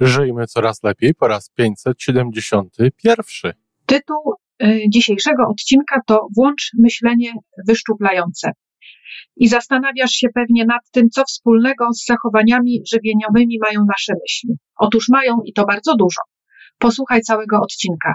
Żyjmy coraz lepiej po raz 571. Tytuł y, dzisiejszego odcinka to Włącz myślenie wyszczuplające. I zastanawiasz się pewnie nad tym, co wspólnego z zachowaniami żywieniowymi mają nasze myśli. Otóż mają i to bardzo dużo. Posłuchaj całego odcinka.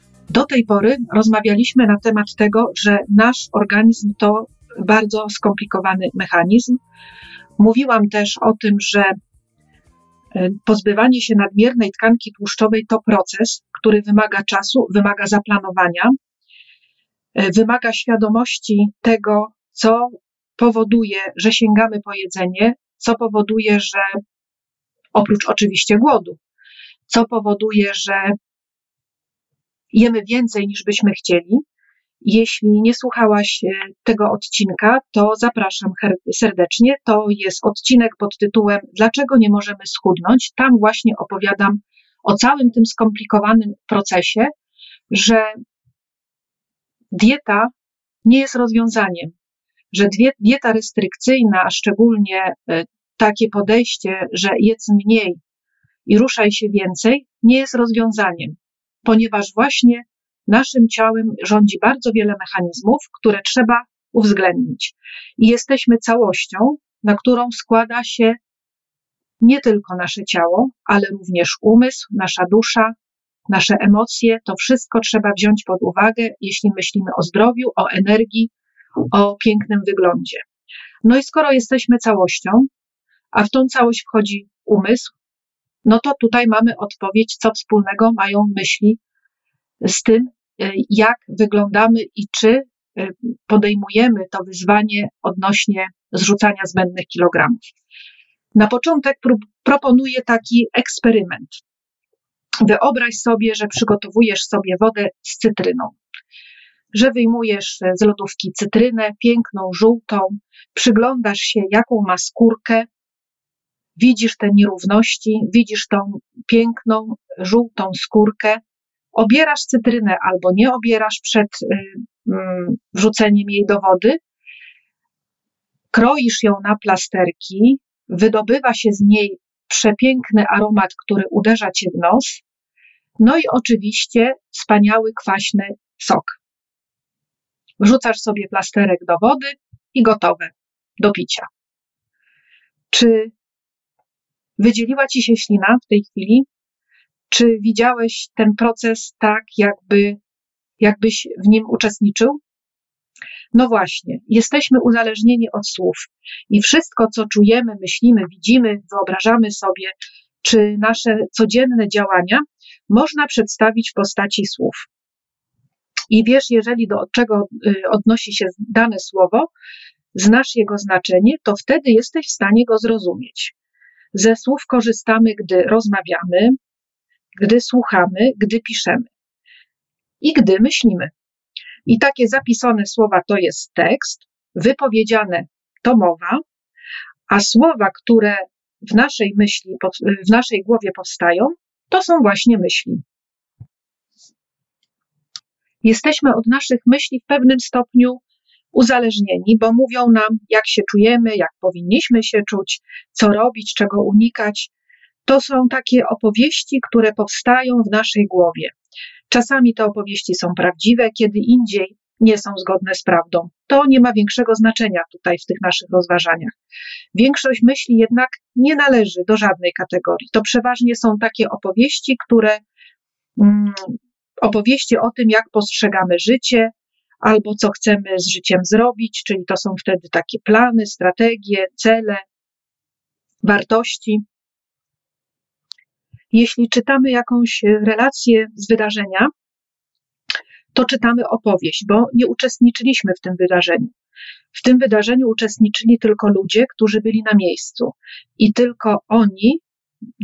do tej pory rozmawialiśmy na temat tego, że nasz organizm to bardzo skomplikowany mechanizm. Mówiłam też o tym, że e, pozbywanie się nadmiernej tkanki tłuszczowej to proces, który wymaga czasu, wymaga zaplanowania, e, wymaga świadomości tego, co powoduje, że sięgamy po jedzenie, co powoduje, że oprócz oczywiście głodu, co powoduje, że jemy więcej niż byśmy chcieli. Jeśli nie słuchałaś e, tego odcinka, to zapraszam serdecznie. To jest odcinek pod tytułem Dlaczego nie możemy schudnąć? Tam właśnie opowiadam o całym tym skomplikowanym procesie, że dieta nie jest rozwiązaniem, że dieta restrykcyjna, a szczególnie e, takie podejście, że jedz mniej i ruszaj się więcej, nie jest rozwiązaniem ponieważ właśnie naszym ciałem rządzi bardzo wiele mechanizmów, które trzeba uwzględnić. I jesteśmy całością, na którą składa się nie tylko nasze ciało, ale również umysł, nasza dusza, nasze emocje. To wszystko trzeba wziąć pod uwagę, jeśli myślimy o zdrowiu, o energii, o pięknym wyglądzie. No i skoro jesteśmy całością, a w tą całość wchodzi umysł, no to tutaj mamy odpowiedź, co wspólnego mają myśli z tym, e, jak wyglądamy i czy e, podejmujemy to wyzwanie odnośnie zrzucania zbędnych kilogramów. Na początek proponuję taki eksperyment. Wyobraź sobie, że przygotowujesz sobie wodę z cytryną, że wyjmujesz z lodówki cytrynę, piękną, żółtą, przyglądasz się, jaką ma skórkę, widzisz te nierówności, widzisz tą piękną, żółtą skórkę, obierasz cytrynę albo nie obierasz przed y, mm, wrzuceniem jej do wody, kroisz ją na plasterki, wydobywa się z niej przepiękny aromat, który uderza cię w nos, no i oczywiście wspaniały, kwaśny sok. Wrzucasz sobie plasterek do wody i gotowe do picia. Czy Wydzieliła ci się ślina w tej chwili? Czy widziałeś ten proces tak, jakby, jakbyś w nim uczestniczył? No właśnie, jesteśmy uzależnieni od słów i wszystko, co czujemy, myślimy, widzimy, wyobrażamy sobie, czy nasze codzienne działania można przedstawić w postaci słów. I wiesz, jeżeli do czego y, odnosi się dane słowo, znasz jego znaczenie, to wtedy jesteś w stanie go zrozumieć. Ze słów korzystamy, gdy rozmawiamy, gdy słuchamy, gdy piszemy i gdy myślimy. I takie zapisane słowa to jest tekst, wypowiedziane to mowa, a słowa, które w naszej myśli, w naszej głowie powstają, to są właśnie myśli. Jesteśmy od naszych myśli w pewnym stopniu uzależnieni, bo mówią nam, jak się czujemy, jak powinniśmy się czuć, co robić, czego unikać. To są takie opowieści, które powstają w naszej głowie. Czasami te opowieści są prawdziwe, kiedy indziej nie są zgodne z prawdą. To nie ma większego znaczenia tutaj w tych naszych rozważaniach. Większość myśli jednak nie należy do żadnej kategorii. To przeważnie są takie opowieści, które mm, opowieści o tym, jak postrzegamy życie, albo co chcemy z życiem zrobić, czyli to są wtedy takie plany, strategie, cele, wartości. Jeśli czytamy jakąś relację z wydarzenia, to czytamy opowieść, bo nie uczestniczyliśmy w tym wydarzeniu. W tym wydarzeniu uczestniczyli tylko ludzie, którzy byli na miejscu i tylko oni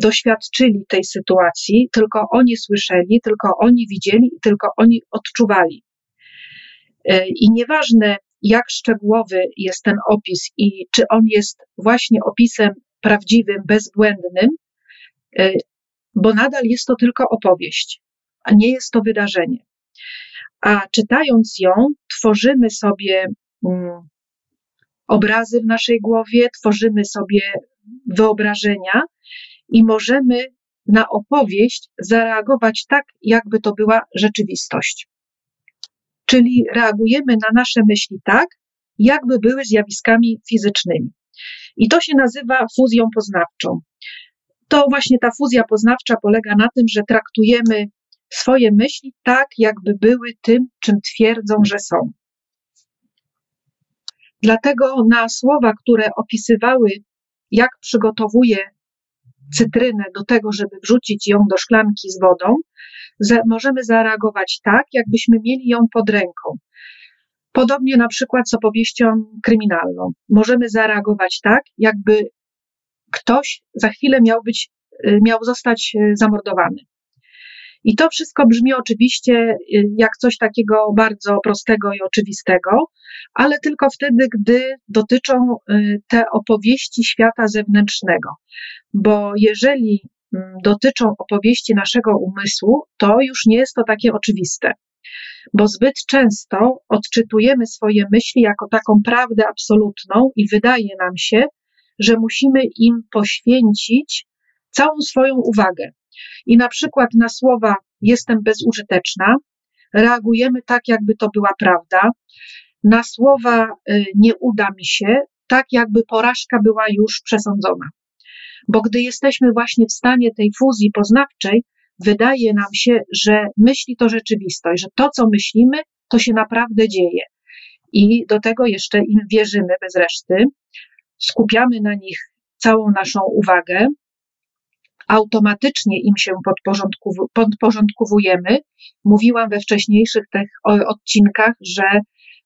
doświadczyli tej sytuacji, tylko oni słyszeli, tylko oni widzieli i tylko oni odczuwali. E, I nieważne, jak szczegółowy jest ten opis i czy on jest właśnie opisem prawdziwym, bezbłędnym, e, bo nadal jest to tylko opowieść, a nie jest to wydarzenie. A czytając ją, tworzymy sobie mm, obrazy w naszej głowie, tworzymy sobie wyobrażenia i możemy na opowieść zareagować tak, jakby to była rzeczywistość. Czyli reagujemy na nasze myśli tak, jakby były zjawiskami fizycznymi. I to się nazywa fuzją poznawczą. To właśnie ta fuzja poznawcza polega na tym, że traktujemy swoje myśli tak, jakby były tym, czym twierdzą, że są. Dlatego na słowa, które opisywały, jak przygotowuje cytrynę do tego, żeby wrzucić ją do szklanki z wodą, możemy zareagować tak, jakbyśmy mieli ją pod ręką. Podobnie na przykład z opowieścią kryminalną. Możemy zareagować tak, jakby ktoś za chwilę miał być, y, miał zostać y, zamordowany. I to wszystko brzmi oczywiście y, jak coś takiego bardzo prostego i oczywistego, ale tylko wtedy, gdy dotyczą te opowieści świata zewnętrznego. Bo jeżeli dotyczą opowieści naszego umysłu, to już nie jest to takie oczywiste. Bo zbyt często odczytujemy swoje myśli jako taką prawdę absolutną i wydaje nam się, że musimy im poświęcić całą swoją uwagę. I na przykład na słowa jestem bezużyteczna reagujemy tak, jakby to była prawda. Na słowa y, nie uda mi się, tak jakby porażka była już przesądzona. Bo gdy jesteśmy właśnie w stanie tej fuzji poznawczej, wydaje nam się, że myśli to rzeczywistość, że to, co myślimy, to się naprawdę dzieje. I do tego jeszcze im wierzymy bez reszty, skupiamy na nich całą naszą uwagę, automatycznie im się podporządkowujemy. Mówiłam we wcześniejszych tych odcinkach, że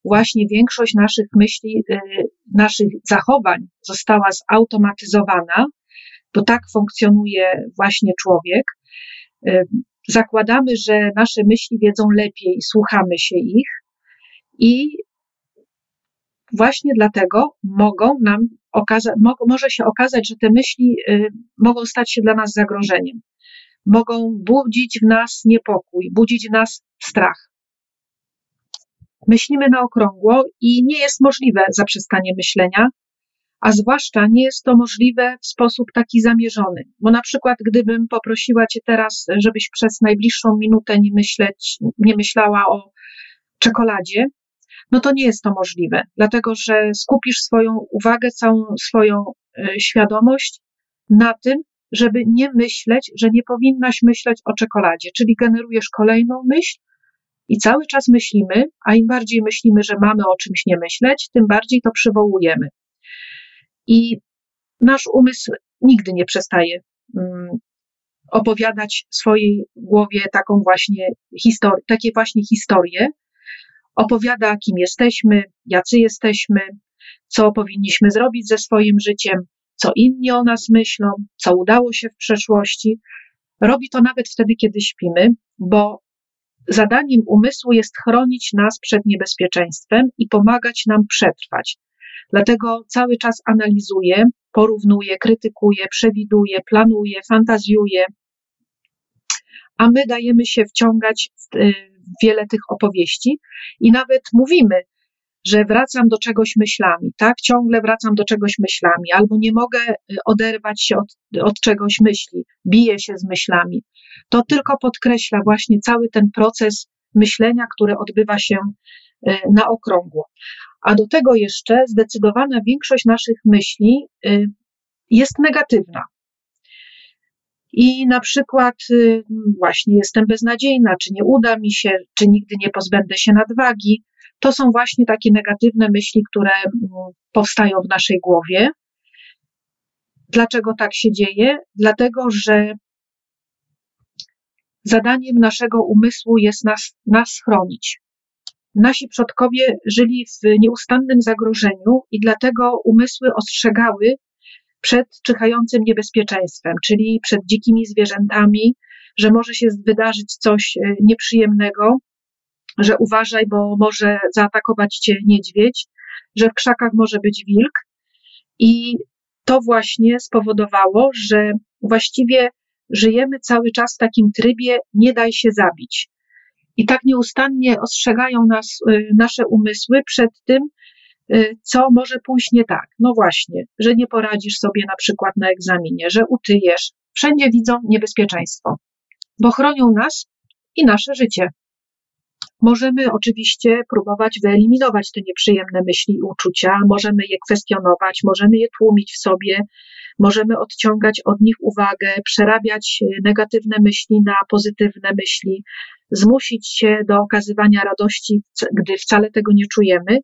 właśnie większość naszych myśli, y, naszych zachowań została zautomatyzowana, bo tak funkcjonuje właśnie człowiek. Y, zakładamy, że nasze myśli wiedzą lepiej, słuchamy się ich i właśnie dlatego mogą nam okaza- mo- może się okazać, że te myśli y, mogą stać się dla nas zagrożeniem. Mogą budzić w nas niepokój, budzić w nas strach. Myślimy na okrągło i nie jest możliwe zaprzestanie myślenia, a zwłaszcza nie jest to możliwe w sposób taki zamierzony. Bo na przykład, gdybym poprosiła Cię teraz, żebyś przez najbliższą minutę nie, myśleć, nie myślała o czekoladzie, no to nie jest to możliwe, dlatego że skupisz swoją uwagę, całą swoją e, świadomość na tym, żeby nie myśleć, że nie powinnaś myśleć o czekoladzie, czyli generujesz kolejną myśl i cały czas myślimy, a im bardziej myślimy, że mamy o czymś nie myśleć, tym bardziej to przywołujemy. I nasz umysł nigdy nie przestaje um, opowiadać swojej głowie taką właśnie historię, takie właśnie historie, opowiada, kim jesteśmy, jacy jesteśmy, co powinniśmy zrobić ze swoim życiem, co inni o nas myślą, co udało się w przeszłości. Robi to nawet wtedy, kiedy śpimy, bo zadaniem umysłu jest chronić nas przed niebezpieczeństwem i pomagać nam przetrwać. Dlatego cały czas analizuje, porównuje, krytykuje, przewiduje, planuje, fantazjuje, a my dajemy się wciągać w, wiele tych opowieści i nawet mówimy, że wracam do czegoś myślami, tak? Ciągle wracam do czegoś myślami, albo nie mogę y, oderwać się od, od czegoś myśli, biję się z myślami. To tylko podkreśla właśnie cały ten proces myślenia, który odbywa się y, na okrągło. A do tego jeszcze zdecydowana większość naszych myśli y, jest negatywna. I na przykład y, właśnie jestem beznadziejna, czy nie uda mi się, czy nigdy nie pozbędę się nadwagi. To są właśnie takie negatywne myśli, które mm, powstają w naszej głowie. Dlaczego tak się dzieje? Dlatego, że zadaniem naszego umysłu jest nas, nas chronić. Nasi przodkowie żyli w nieustannym zagrożeniu i dlatego umysły ostrzegały przed czyhającym niebezpieczeństwem, czyli przed dzikimi zwierzętami, że może się wydarzyć coś e, nieprzyjemnego, że uważaj, bo może zaatakować cię niedźwiedź, że w krzakach może być wilk. I to właśnie spowodowało, że właściwie żyjemy cały czas w takim trybie nie daj się zabić. I tak nieustannie ostrzegają nas y, nasze umysły przed tym, y, co może pójść nie tak. No właśnie, że nie poradzisz sobie na przykład na egzaminie, że utyjesz. Wszędzie widzą niebezpieczeństwo, bo chronią nas i nasze życie. Możemy oczywiście próbować wyeliminować te nieprzyjemne myśli i uczucia, możemy je kwestionować, możemy je tłumić w sobie, możemy odciągać od nich uwagę, przerabiać e, negatywne myśli na pozytywne myśli, zmusić się do okazywania radości, gdy wcale tego nie czujemy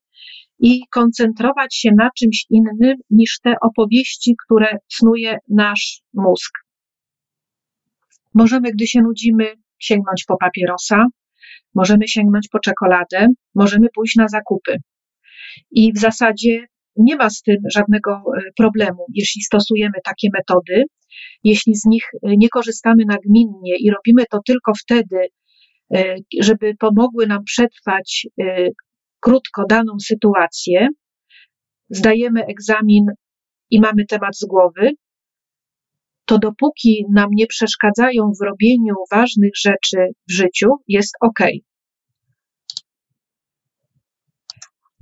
i koncentrować się na czymś innym niż te opowieści, które snuje nasz mózg. Możemy, gdy się nudzimy, sięgnąć po papierosa, możemy sięgnąć po czekoladę, możemy pójść na zakupy. I w zasadzie nie ma z tym żadnego e, problemu, jeśli stosujemy takie metody, jeśli z nich e, nie korzystamy nagminnie i robimy to tylko wtedy, e, żeby pomogły nam przetrwać krótko daną sytuację, zdajemy egzamin i mamy temat z głowy, to dopóki nam nie przeszkadzają w robieniu ważnych rzeczy w życiu, jest ok.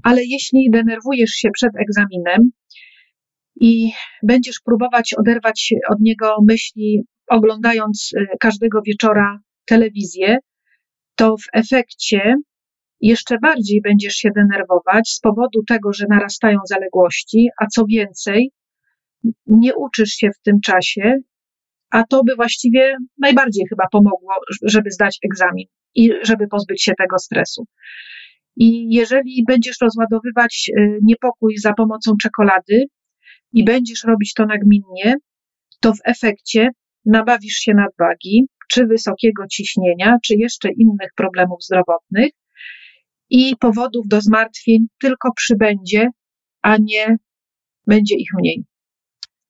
Ale jeśli denerwujesz się przed egzaminem i będziesz próbować oderwać od niego myśli, oglądając y, każdego wieczora telewizję, to w efekcie jeszcze bardziej będziesz się denerwować z powodu tego, że narastają zaległości, a co więcej, nie uczysz się w tym czasie, a to by właściwie najbardziej chyba pomogło, żeby zdać egzamin i żeby pozbyć się tego stresu. I jeżeli będziesz rozładowywać y, niepokój za pomocą czekolady i będziesz robić to nagminnie, to w efekcie nabawisz się nadwagi, czy wysokiego ciśnienia, czy jeszcze innych problemów zdrowotnych i powodów do zmartwień tylko przybędzie, a nie będzie ich mniej.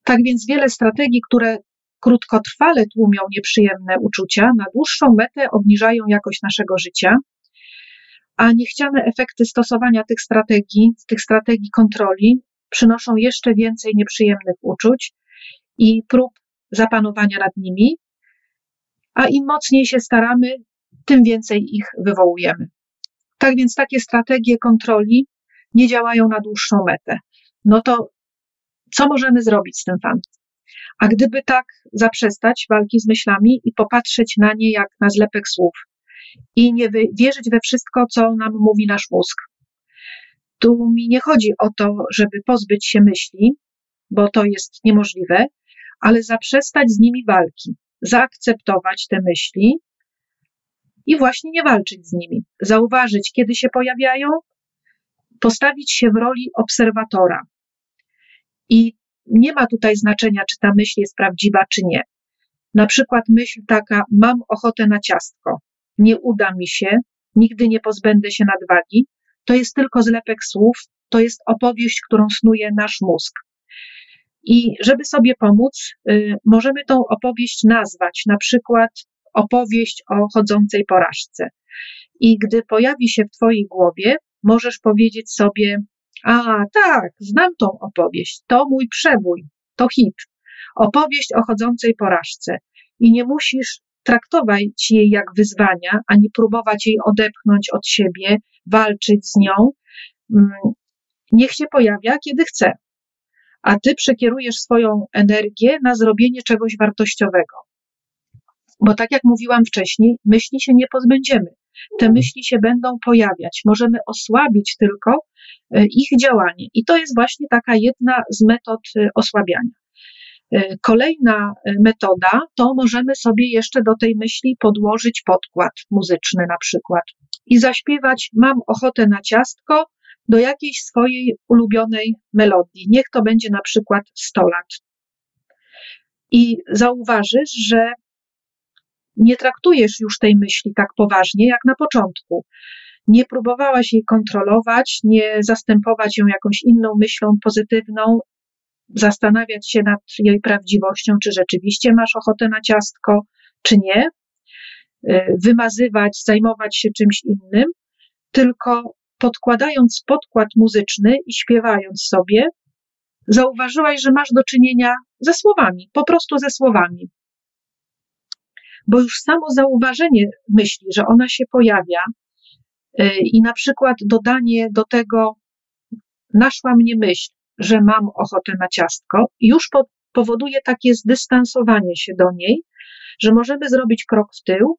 Tak więc wiele strategii, które krótkotrwale tłumią nieprzyjemne uczucia, na dłuższą metę obniżają jakość naszego życia, a niechciane efekty stosowania tych strategii, tych strategii kontroli przynoszą jeszcze więcej nieprzyjemnych uczuć i prób zapanowania nad nimi, a im mocniej się staramy, tym więcej ich wywołujemy. Tak więc takie strategie kontroli nie działają na dłuższą metę. No to co możemy zrobić z tym fan? A gdyby tak zaprzestać walki z myślami i popatrzeć na nie jak na zlepek słów i nie wierzyć we wszystko, co nam mówi nasz mózg. Tu mi nie chodzi o to, żeby pozbyć się myśli, bo to jest niemożliwe, ale zaprzestać z nimi walki, zaakceptować te myśli i właśnie nie walczyć z nimi, zauważyć, kiedy się pojawiają, postawić się w roli obserwatora, i nie ma tutaj znaczenia, czy ta myśl jest prawdziwa, czy nie. Na przykład myśl taka, mam ochotę na ciastko, nie uda mi się, nigdy nie pozbędę się nadwagi, to jest tylko zlepek słów, to jest opowieść, którą snuje nasz mózg. I żeby sobie pomóc, y, możemy tą opowieść nazwać, na przykład opowieść o chodzącej porażce. I gdy pojawi się w Twojej głowie, możesz powiedzieć sobie, a, tak, znam tą opowieść. To mój przebój, to hit. Opowieść o chodzącej porażce. I nie musisz traktować jej jak wyzwania, ani próbować jej odepchnąć od siebie, walczyć z nią. Mm, niech się pojawia, kiedy chce. A ty przekierujesz swoją energię na zrobienie czegoś wartościowego. Bo tak jak mówiłam wcześniej, myśli się nie pozbędziemy te myśli się będą pojawiać. Możemy osłabić tylko e, ich działanie. I to jest właśnie taka jedna z metod e, osłabiania. E, kolejna metoda to możemy sobie jeszcze do tej myśli podłożyć podkład muzyczny na przykład i zaśpiewać mam ochotę na ciastko do jakiejś swojej ulubionej melodii. Niech to będzie na przykład 100 lat. I zauważysz, że nie traktujesz już tej myśli tak poważnie jak na początku. Nie próbowałaś jej kontrolować, nie zastępować ją jakąś inną myślą pozytywną, zastanawiać się nad jej prawdziwością, czy rzeczywiście masz ochotę na ciastko, czy nie, y, wymazywać, zajmować się czymś innym, tylko podkładając podkład muzyczny i śpiewając sobie, zauważyłaś, że masz do czynienia ze słowami, po prostu ze słowami. Bo już samo zauważenie myśli, że ona się pojawia y, i na przykład dodanie do tego, naszła mnie myśl, że mam ochotę na ciastko, już powoduje takie zdystansowanie się do niej, że możemy zrobić krok w tył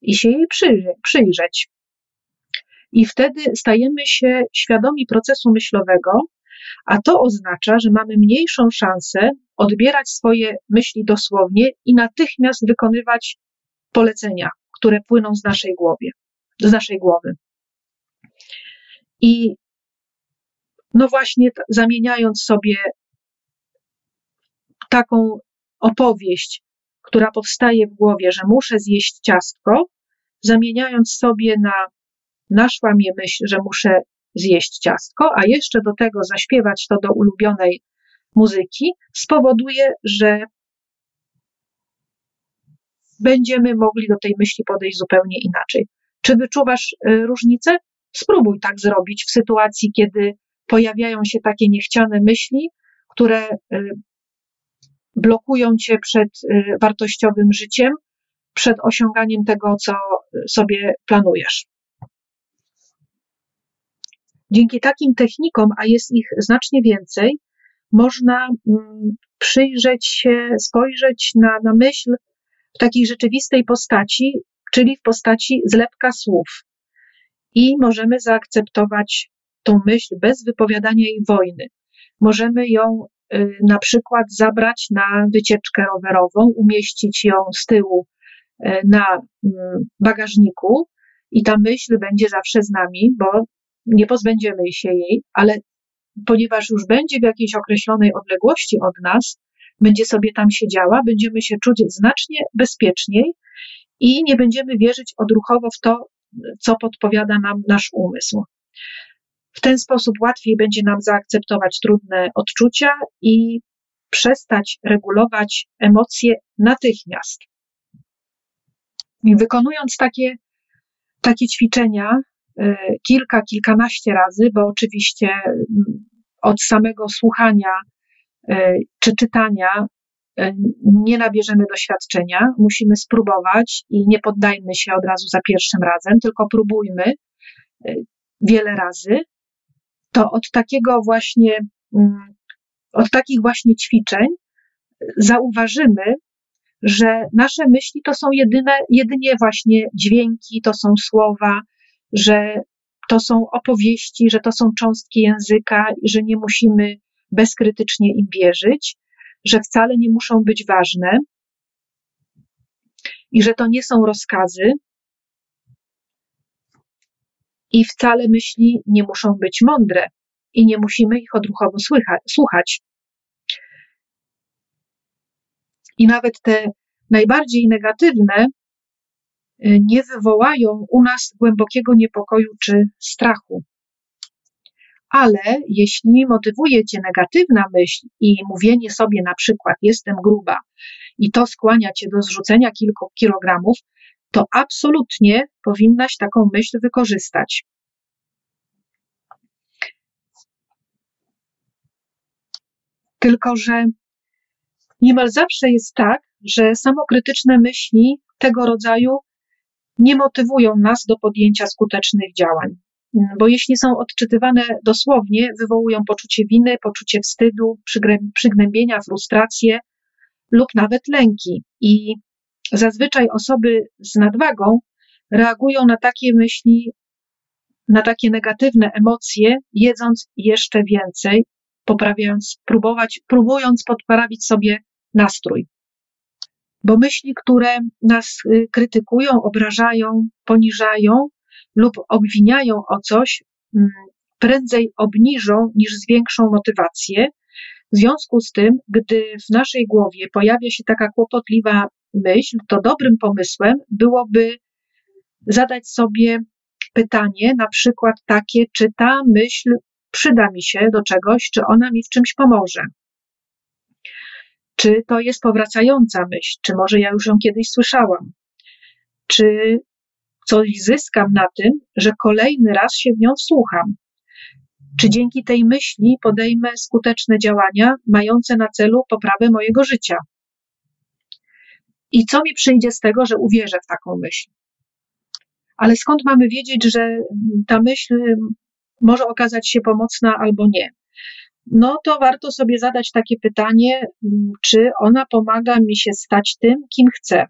i się jej przyjrzeć. I wtedy stajemy się świadomi procesu myślowego, a to oznacza, że mamy mniejszą szansę odbierać swoje myśli dosłownie i natychmiast wykonywać polecenia, które płyną z naszej głowy, z naszej głowy. I no właśnie zamieniając sobie taką opowieść, która powstaje w głowie, że muszę zjeść ciastko, zamieniając sobie na naszła mnie myśl, że muszę zjeść ciastko, a jeszcze do tego zaśpiewać to do ulubionej muzyki, spowoduje, że będziemy mogli do tej myśli podejść zupełnie inaczej. Czy wyczuwasz y, różnicę? Spróbuj tak zrobić w sytuacji, kiedy pojawiają się takie niechciane myśli, które y, blokują cię przed y, wartościowym życiem, przed osiąganiem tego, co sobie planujesz. Dzięki takim technikom, a jest ich znacznie więcej, można mm, przyjrzeć się, spojrzeć na, na myśl w takiej rzeczywistej postaci, czyli w postaci zlepka słów. I możemy zaakceptować tą myśl bez wypowiadania jej wojny. Możemy ją y, na przykład zabrać na wycieczkę rowerową, umieścić ją z tyłu y, na mm, bagażniku i ta myśl będzie zawsze z nami, bo nie pozbędziemy się jej, ale ponieważ już będzie w jakiejś określonej odległości od nas, będzie sobie tam siedziała, będziemy się czuć znacznie bezpieczniej i nie będziemy wierzyć odruchowo w to, co podpowiada nam nasz umysł. W ten sposób łatwiej będzie nam zaakceptować trudne odczucia i przestać regulować emocje natychmiast. Wykonując takie, takie ćwiczenia, kilka, kilkanaście razy, bo oczywiście mm, od samego słuchania y, czy czytania y, nie nabierzemy doświadczenia, musimy spróbować i nie poddajmy się od razu za pierwszym razem, tylko próbujmy wiele razy. To od takiego właśnie, mm, od takich właśnie ćwiczeń zauważymy, że nasze myśli to są jedyne, jedynie właśnie dźwięki, to są słowa, że to są opowieści, że to są cząstki języka, że nie musimy bezkrytycznie im wierzyć, że wcale nie muszą być ważne i że to nie są rozkazy, i wcale myśli nie muszą być mądre i nie musimy ich odruchowo słuchać. I nawet te najbardziej negatywne nie wywołają u nas głębokiego niepokoju czy strachu. Ale jeśli motywuje cię negatywna myśl i mówienie sobie na przykład jestem gruba i to skłania cię do zrzucenia kilku kilogramów, to absolutnie powinnaś taką myśl wykorzystać. Tylko, że niemal zawsze jest tak, że samokrytyczne myśli tego rodzaju nie motywują nas do podjęcia skutecznych działań. Bo jeśli są odczytywane dosłownie, wywołują poczucie winy, poczucie wstydu, przygnębienia, frustrację lub nawet lęki. I Zazwyczaj osoby z nadwagą reagują na takie myśli, na takie negatywne emocje, jedząc jeszcze więcej, poprawiając, próbować, próbując podprawić sobie nastrój. Bo myśli, które nas y, krytykują, obrażają, poniżają lub obwiniają o coś, mm, prędzej obniżą niż zwiększą motywację. W związku z tym, gdy w naszej głowie pojawia się taka kłopotliwa myśl, to dobrym pomysłem byłoby zadać sobie pytanie, na przykład takie, czy ta myśl przyda mi się do czegoś, czy ona mi w czymś pomoże. Czy to jest powracająca myśl, czy może ja już ją kiedyś słyszałam, czy coś zyskam na tym, że kolejny raz się w nią wsłucham. Czy dzięki tej myśli podejmę skuteczne działania mające na celu poprawę mojego życia? I co mi przyjdzie z tego, że uwierzę w taką myśl? Ale skąd mamy wiedzieć, że ta myśl może okazać się pomocna albo nie? No to warto sobie zadać takie pytanie, czy ona pomaga mi się stać tym, kim chcę,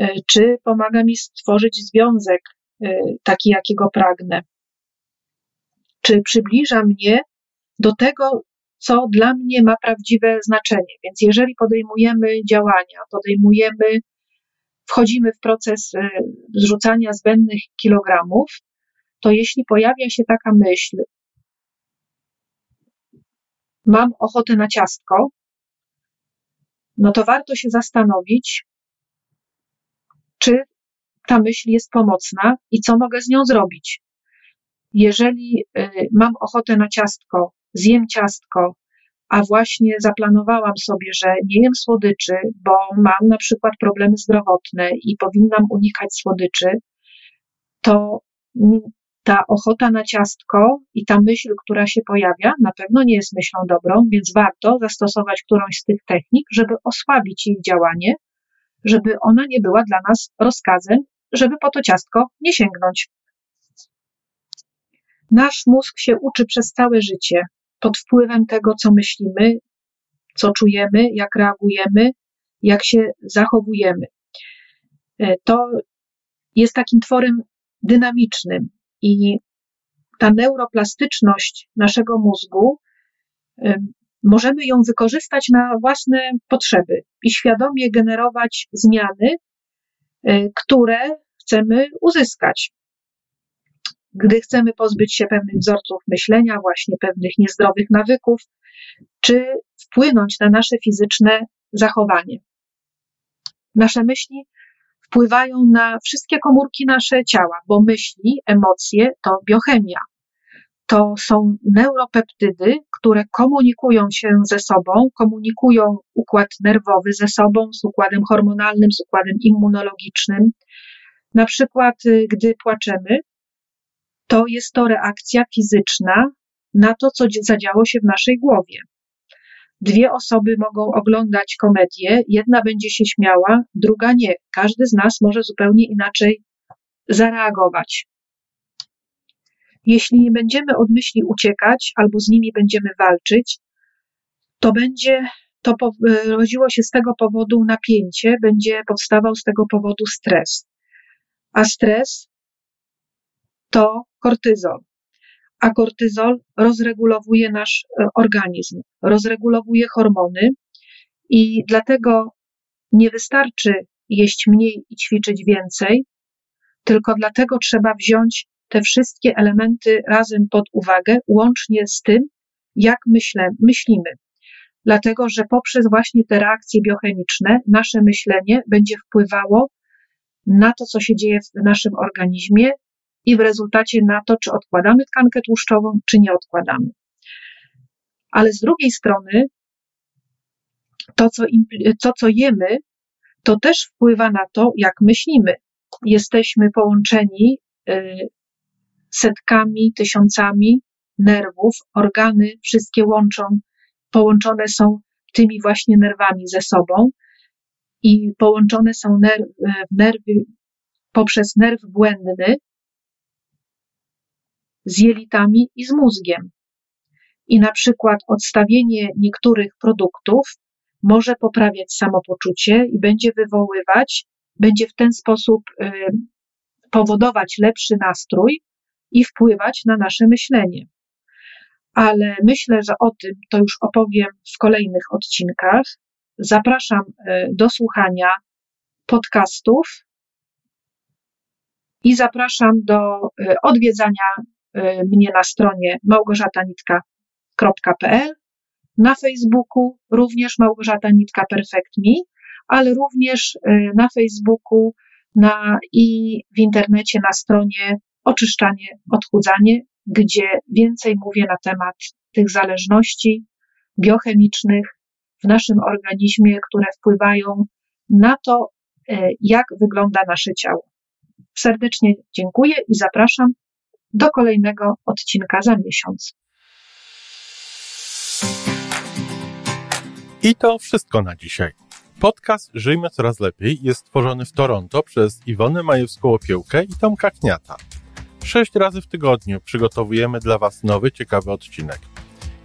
E, czy pomaga mi stworzyć związek e, taki, jakiego pragnę, czy przybliża mnie do tego, co dla mnie ma prawdziwe znaczenie. Więc jeżeli podejmujemy działania, podejmujemy, wchodzimy w proces e, zrzucania zbędnych kilogramów, to jeśli pojawia się taka myśl, mam ochotę na ciastko, no to warto się zastanowić, czy ta myśl jest pomocna i co mogę z nią zrobić. Jeżeli y, mam ochotę na ciastko, zjem ciastko, a właśnie zaplanowałam sobie, że nie jem słodyczy, bo mam na przykład problemy zdrowotne i powinnam unikać słodyczy, to ta ochota na ciastko i ta myśl, która się pojawia, na pewno nie jest myślą dobrą, więc warto zastosować którąś z tych technik, żeby osłabić jej działanie żeby ona nie była dla nas rozkazem, żeby po to ciastko nie sięgnąć. Nasz mózg się uczy przez całe życie pod wpływem tego, co myślimy, co czujemy, jak reagujemy, jak się zachowujemy. E, to jest takim tworem dynamicznym i ta neuroplastyczność naszego mózgu możemy ją wykorzystać na własne potrzeby i świadomie generować zmiany, e, które chcemy uzyskać. Gdy chcemy pozbyć się pewnych wzorców myślenia, właśnie pewnych niezdrowych nawyków, czy wpłynąć na nasze fizyczne zachowanie. Nasze myśli wpływają na wszystkie komórki nasze ciała, bo myśli, emocje to biochemia to są neuropeptydy, które komunikują się ze sobą, komunikują układ nerwowy ze sobą, z układem hormonalnym, z układem immunologicznym. Na przykład, y, gdy płaczemy, to jest to reakcja fizyczna na to, co zadziało się w naszej głowie. Dwie osoby mogą oglądać komedię, jedna będzie się śmiała, druga nie. Każdy z nas może zupełnie inaczej zareagować. Jeśli nie będziemy od myśli uciekać albo z nimi będziemy walczyć, to będzie to rodziło się z tego powodu napięcie, będzie powstawał z tego powodu stres. A stres to kortyzol. A kortyzol rozregulowuje nasz e, organizm, rozregulowuje hormony i dlatego nie wystarczy jeść mniej i ćwiczyć więcej, tylko dlatego trzeba wziąć te wszystkie elementy razem pod uwagę, łącznie z tym, jak myślę, myślimy. Dlatego, że poprzez właśnie te reakcje biochemiczne nasze myślenie będzie wpływało na to, co się dzieje w naszym organizmie i w rezultacie na to, czy odkładamy tkankę tłuszczową, czy nie odkładamy. Ale z drugiej strony, to, co, to, co jemy, to też wpływa na to, jak myślimy. Jesteśmy połączeni y, setkami, tysiącami nerwów, organy wszystkie łączą, połączone są tymi właśnie nerwami ze sobą i połączone są nerw, nerwy poprzez nerw błędny z jelitami i z mózgiem. I na przykład odstawienie niektórych produktów może poprawiać samopoczucie i będzie wywoływać, będzie w ten sposób y, powodować lepszy nastrój, i wpływać na nasze myślenie. Ale myślę, że o tym to już opowiem w kolejnych odcinkach. Zapraszam e, do słuchania podcastów i zapraszam do e, odwiedzania mnie na stronie małgorzatanitka.pl, na Facebooku również Małgorzata Nitka Perfect Me, ale również na Facebooku na, i w internecie na stronie oczyszczanie, odchudzanie, gdzie więcej mówię na temat tych zależności biochemicznych w naszym organizmie, które wpływają na to, e, jak wygląda nasze ciało. Serdecznie dziękuję i zapraszam do kolejnego odcinka za miesiąc. I to wszystko na dzisiaj. Podcast Żyjmy Coraz Lepiej jest stworzony w Toronto przez Iwonę Majewską-Opiełkę i Tomka Kniata. Sześć razy w tygodniu przygotowujemy dla Was nowy, ciekawy odcinek.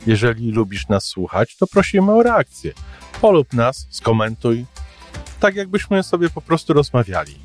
Jeżeli lubisz nas słuchać, to prosimy o reakcję. Polub nas, skomentuj, tak jakbyśmy sobie po prostu rozmawiali.